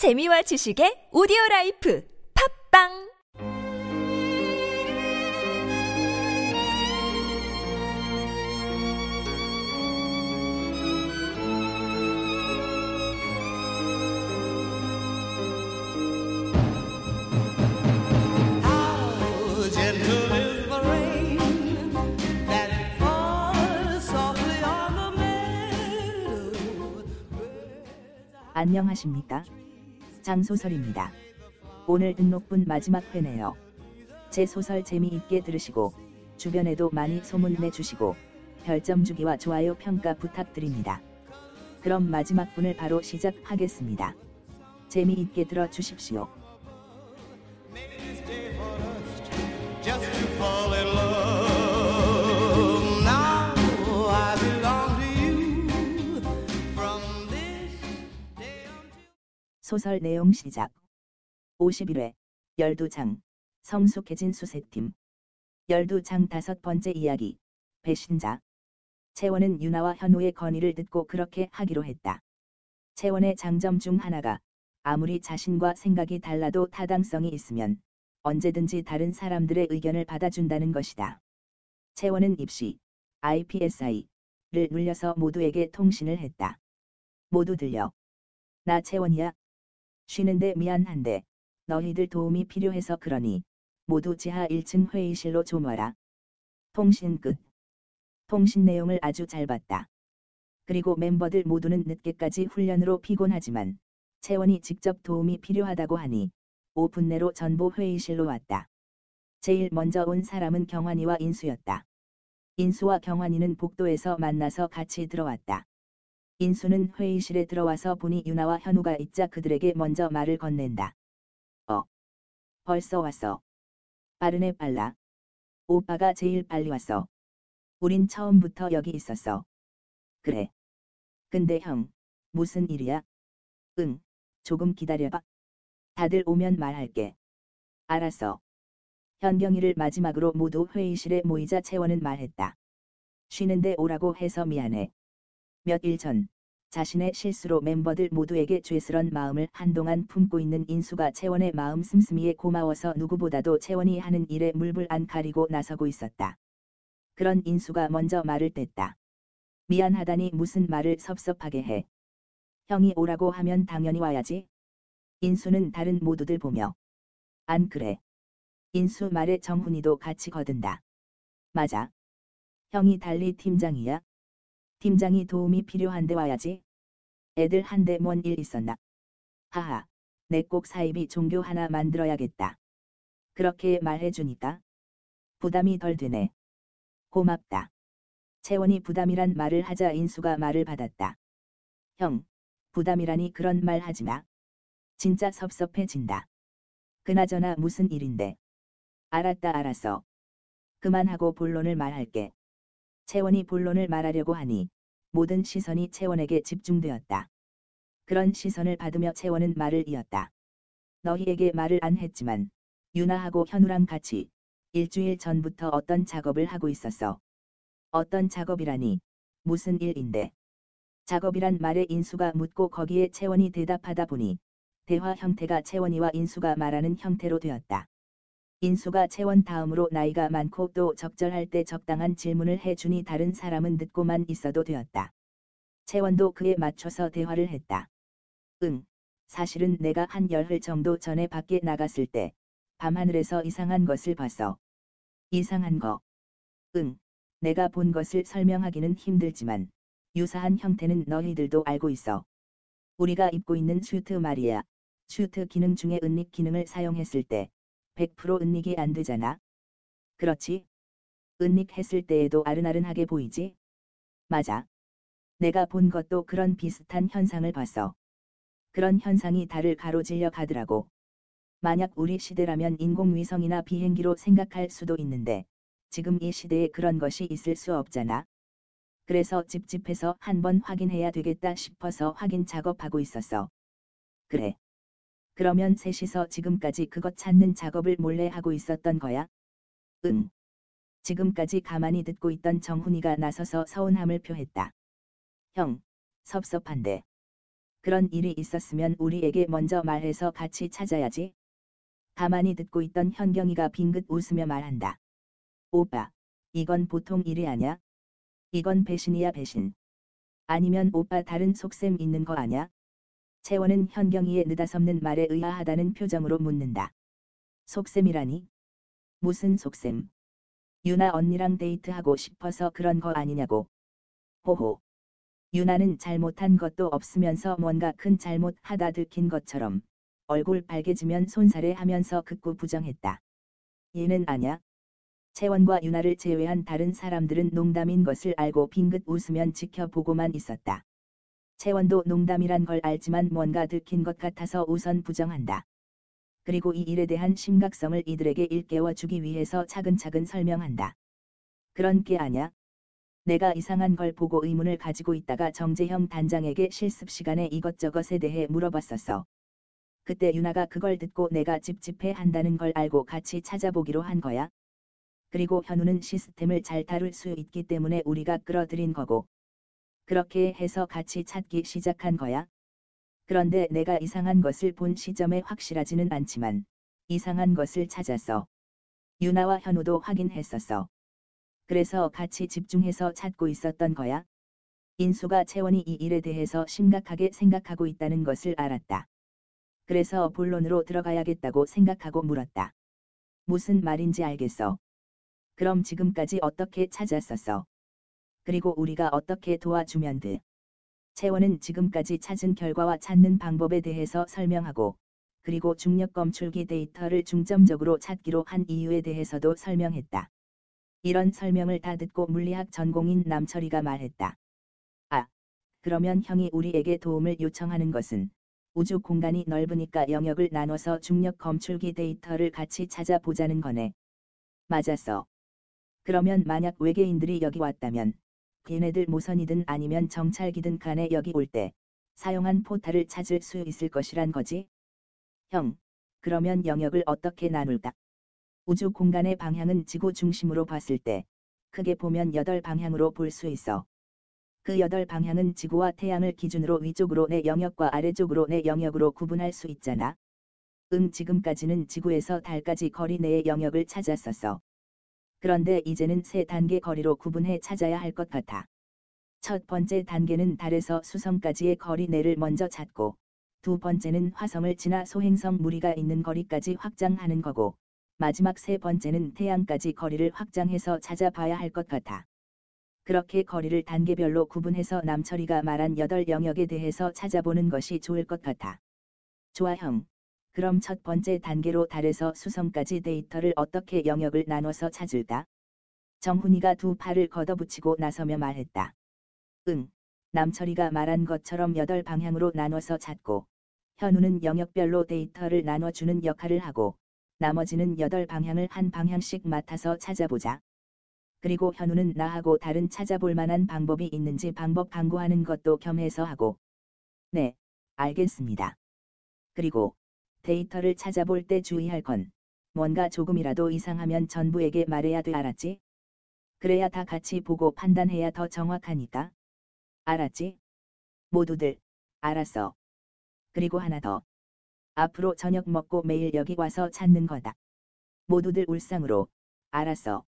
재미와 지식의 오디오 라이프 팝빵. 안녕하십니까? 장소설입니다. 오늘 등록분 마지막 회네요. 제 소설 재미있게 들으시고 주변에도 많이 소문내 주시고 별점 주기와 좋아요 평가 부탁드립니다. 그럼 마지막 분을 바로 시작하겠습니다. 재미있게 들어 주십시오. 소설 내용 시작. 51회 12장 성숙해진 수색팀 12장 다섯 번째 이야기 배신자 채원은 유나와 현우의 건의를 듣고 그렇게 하기로 했다. 채원의 장점 중 하나가 아무리 자신과 생각이 달라도 타당성이 있으면 언제든지 다른 사람들의 의견을 받아준다는 것이다. 채원은 입시 IPSI를 눌려서 모두에게 통신을 했다. 모두 들려. 나 채원이야. 쉬는데 미안한데 너희들 도움이 필요해서 그러니 모두 지하 1층 회의실로 좀 와라. 통신 끝. 통신 내용을 아주 잘 봤다. 그리고 멤버들 모두는 늦게까지 훈련으로 피곤하지만 채원이 직접 도움이 필요하다고 하니 5분 내로 전부 회의실로 왔다. 제일 먼저 온 사람은 경환이와 인수였다. 인수와 경환이는 복도에서 만나서 같이 들어왔다. 인수는 회의실에 들어와서 보니 유나와 현우가 있자 그들에게 먼저 말을 건넨다. 어. 벌써 왔어. 빠르네 빨라. 오빠가 제일 빨리 왔어. 우린 처음부터 여기 있었어. 그래. 근데 형, 무슨 일이야? 응, 조금 기다려봐. 다들 오면 말할게. 알았어. 현경이를 마지막으로 모두 회의실에 모이자 채원은 말했다. 쉬는데 오라고 해서 미안해. 몇 일 전, 자신의 실수로 멤버들 모두에게 죄스런 마음을 한동안 품고 있는 인수가 채원의 마음 씀씀이에 고마워서 누구보다도 채원이 하는 일에 물불 안 가리고 나서고 있었다. 그런 인수가 먼저 말을 뗐다. 미안하다니 무슨 말을 섭섭하게 해. 형이 오라고 하면 당연히 와야지. 인수는 다른 모두들 보며. 안 그래. 인수 말에 정훈이도 같이 거든다. 맞아. 형이 달리 팀장이야. 팀장이 도움이 필요한데 와야지. 애들 한데 뭔 일 있었나? 하하. 내 꼭 사입이 종교 하나 만들어야겠다. 그렇게 말해주니까 부담이 덜 되네. 고맙다. 채원이 부담이란 말을 하자 인수가 말을 받았다. 형, 부담이라니 그런 말 하지 마. 진짜 섭섭해진다. 그나저나 무슨 일인데. 알았다 알았어. 그만하고 본론을 말할게. 채원이 본론을 말하려고 하니 모든 시선이 채원에게 집중되었다. 그런 시선을 받으며 채원은 말을 이었다. 너희에게 말을 안 했지만 유나하고 현우랑 같이 일주일 전부터 어떤 작업을 하고 있었어. 어떤 작업이라니 무슨 일인데. 작업이란 말에 인수가 묻고 거기에 채원이 대답하다 보니 대화 형태가 채원이와 인수가 말하는 형태로 되었다. 인수가 채원 다음으로 나이가 많고 또 적절할 때 적당한 질문을 해주니 다른 사람은 듣고만 있어도 되었다. 채원도 그에 맞춰서 대화를 했다. 응, 사실은 내가 한 열흘 정도 전에 밖에 나갔을 때 밤하늘에서 이상한 것을 봤어. 이상한 거. 응, 내가 본 것을 설명하기는 힘들지만 유사한 형태는 너희들도 알고 있어. 우리가 입고 있는 슈트 말이야. 슈트 기능 중에 은닉 기능을 사용했을 때 100% 은닉이 안 되잖아. 그렇지? 은닉했을 때에도 아른아른하게 보이지? 맞아. 내가 본 것도 그런 비슷한 현상을 봤어. 그런 현상이 달을 가로질러 가더라고. 만약 우리 시대라면 인공위성이나 비행기로 생각할 수도 있는데, 지금 이 시대에 그런 것이 있을 수 없잖아. 그래서 찝찝해서 한번 확인해야 되겠다 싶어서 확인 작업하고 있었어. 그래. 그러면 셋이서 지금까지 그것 찾는 작업을 몰래 하고 있었던 거야? 응. 지금까지 가만히 듣고 있던 정훈이가 나서서 서운함을 표했다. 형, 섭섭한데. 그런 일이 있었으면 우리에게 먼저 말해서 같이 찾아야지. 가만히 듣고 있던 현경이가 빙긋 웃으며 말한다. 오빠, 이건 보통 일이 아냐? 이건 배신이야 배신. 아니면 오빠 다른 속셈 있는 거 아냐? 채원은 현경이의 느닷없는 말에 의아하다는 표정으로 묻는다. 속셈이라니? 무슨 속셈? 유나 언니랑 데이트하고 싶어서 그런 거 아니냐고. 호호. 유나는 잘못한 것도 없으면서 뭔가 큰 잘못 하다 들킨 것처럼 얼굴 빨개지면 손살에 하면서 극구 부정했다. 얘는 아냐? 채원과 유나를 제외한 다른 사람들은 농담인 것을 알고 빙긋 웃으면 지켜보고만 있었다. 채원도 농담이란 걸 알지만 뭔가 들킨 것 같아서 우선 부정한다. 그리고 이 일에 대한 심각성을 이들에게 일깨워 주기 위해서 차근차근 설명한다. 그런 게 아냐? 내가 이상한 걸 보고 의문을 가지고 있다가 정재형 단장에게 실습 시간에 이것저것에 대해 물어봤었어. 그때 유나가 그걸 듣고 내가 찝찝해 한다는 걸 알고 같이 찾아보기로 한 거야. 그리고 현우는 시스템을 잘 다룰 수 있기 때문에 우리가 끌어들인 거고. 그렇게 해서 같이 찾기 시작한 거야. 그런데 내가 이상한 것을 본 시점에 확실하지는 않지만 이상한 것을 찾았어. 유나와 현우도 확인했었어. 그래서 같이 집중해서 찾고 있었던 거야. 인수가 채원이 이 일에 대해서 심각하게 생각하고 있다는 것을 알았다. 그래서 본론으로 들어가야겠다고 생각하고 물었다. 무슨 말인지 알겠어. 그럼 지금까지 어떻게 찾았었어? 그리고 우리가 어떻게 도와주면 돼? 채원은 지금까지 찾은 결과와 찾는 방법에 대해서 설명하고, 그리고 중력 검출기 데이터를 중점적으로 찾기로 한 이유에 대해서도 설명했다. 이런 설명을 다 듣고 물리학 전공인 남철이가 말했다. 아, 그러면 형이 우리에게 도움을 요청하는 것은 우주 공간이 넓으니까 영역을 나눠서 중력 검출기 데이터를 같이 찾아보자는 거네. 맞았어. 그러면 만약 외계인들이 여기 왔다면 걔네들 모선이든 아니면 정찰기든 간에 여기 올 때 사용한 포탈을 찾을 수 있을 것이란 거지? 형, 그러면 영역을 어떻게 나눌까? 우주 공간의 방향은 지구 중심으로 봤을 때 크게 보면 8방향으로 볼 수 있어. 그 8방향은 지구와 태양을 기준으로 위쪽으로 내 영역과 아래쪽으로 내 영역으로 구분할 수 있잖아. 응 지금까지는 지구에서 달까지 거리 내의 영역을 찾았었어. 그런데 이제는 세 단계 거리로 구분해 찾아야 할 것 같아. 첫 번째 단계는 달에서 수성까지의 거리 내를 먼저 찾고, 두 번째는 화성을 지나 소행성 무리가 있는 거리까지 확장하는 거고, 마지막 세 번째는 태양까지 거리를 확장해서 찾아봐야 할 것 같아. 그렇게 거리를 단계별로 구분해서 남철이가 말한 8영역에 대해서 찾아보는 것이 좋을 것 같아. 좋아 형. 그럼 첫 번째 단계로 달에서 수성까지 데이터를 어떻게 영역을 나눠서 찾을까? 정훈이가 두 팔을 걷어붙이고 나서며 말했다. 응. 남철이가 말한 것처럼 8방향으로 나눠서 찾고, 현우는 영역별로 데이터를 나눠주는 역할을 하고, 나머지는 8방향을 한 방향씩 맡아서 찾아보자. 그리고 현우는 나하고 다른 찾아볼 만한 방법이 있는지 방법 강구하는 것도 겸해서 하고. 네, 알겠습니다. 그리고 데이터를 찾아볼 때 주의할 건 뭔가 조금이라도 이상하면 전부에게 말해야 돼 알았지? 그래야 다 같이 보고 판단해야 더 정확하니까. 알았지? 모두들, 알았어. 그리고 하나 더. 앞으로 저녁 먹고 매일 여기 와서 찾는 거다. 모두들 울상으로. 알았어.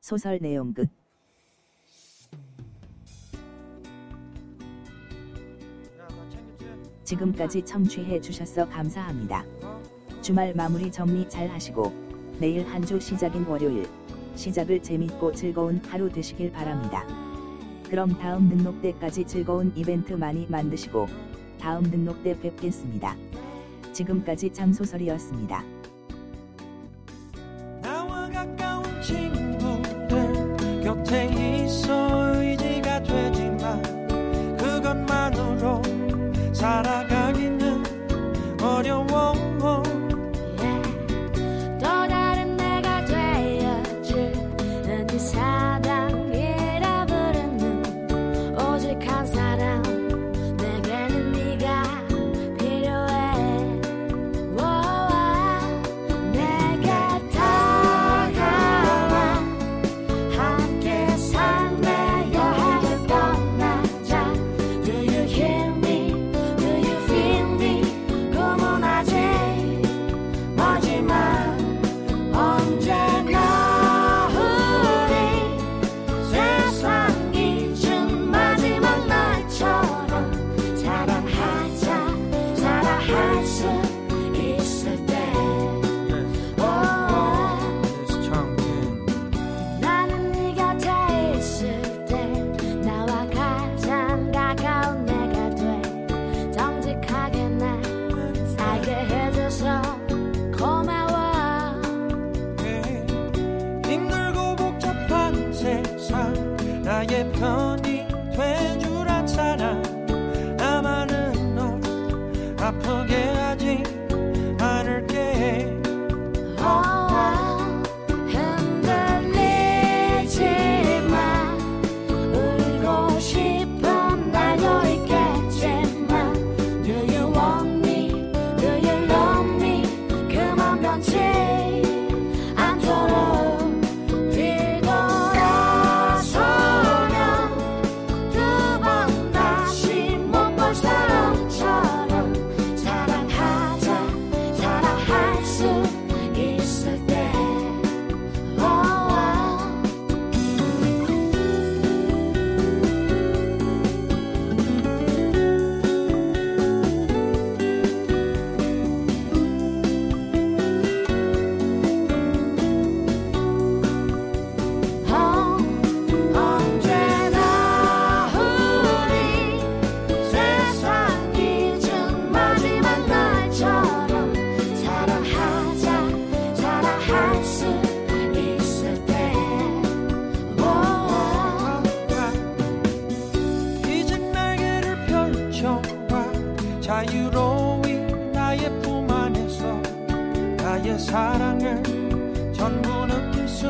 소설 내용 끝. 지금까지 청취해 주셔서 감사합니다. 주말 마무리 정리 잘 하시고 내일 한 주 시작인 월요일 시작을 재밌고 즐거운 하루 되시길 바랍니다. 그럼 다음 등록 때까지 즐거운 이벤트 많이 만드시고 다음 등록 때 뵙겠습니다. 지금까지 장소설이었습니다. 전부 느낄 수